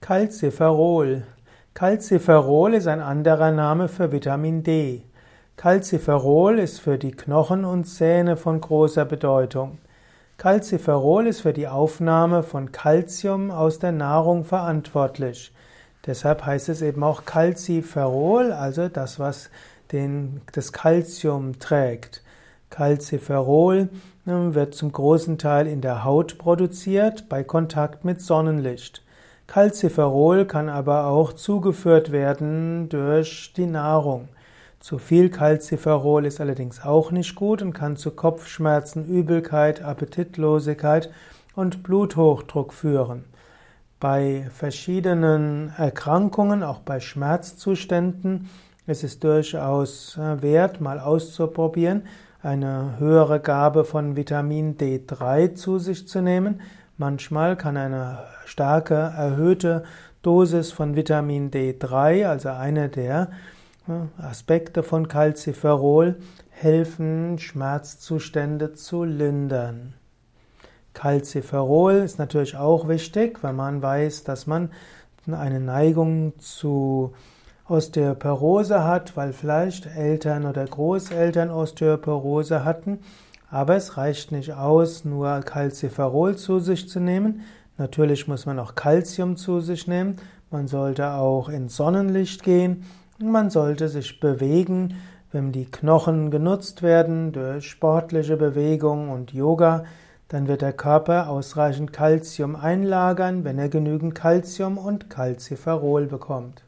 Calciferol. Calciferol ist ein anderer Name für Vitamin D. Calciferol ist für die Knochen und Zähne von großer Bedeutung. Calciferol ist für die Aufnahme von Calcium aus der Nahrung verantwortlich. Deshalb heißt es eben auch Calciferol, also das, was den, das Calcium trägt. Calciferol ne, wird zum großen Teil in der Haut produziert bei Kontakt mit Sonnenlicht. Calciferol kann aber auch zugeführt werden durch die Nahrung. Zu viel Calciferol ist allerdings auch nicht gut und kann zu Kopfschmerzen, Übelkeit, Appetitlosigkeit und Bluthochdruck führen. Bei verschiedenen Erkrankungen, auch bei Schmerzzuständen, ist es durchaus äh, wert, mal auszuprobieren, eine höhere Gabe von Vitamin D3 zu sich zu nehmen. Manchmal kann eine starke erhöhte Dosis von Vitamin D3, also eine der Aspekte von Calciferol, helfen, Schmerzzustände zu lindern. Calciferol ist natürlich auch wichtig, wenn man weiß, dass man eine Neigung zu Osteoporose hat, weil vielleicht Eltern oder Großeltern Osteoporose hatten aber es reicht nicht aus, nur Calciferol zu sich zu nehmen. Natürlich muss man auch Calcium zu sich nehmen. Man sollte auch ins Sonnenlicht gehen. Man sollte sich bewegen. Wenn die Knochen genutzt werden durch sportliche Bewegung und Yoga, dann wird der Körper ausreichend Calcium einlagern, wenn er genügend Calcium und Calciferol bekommt.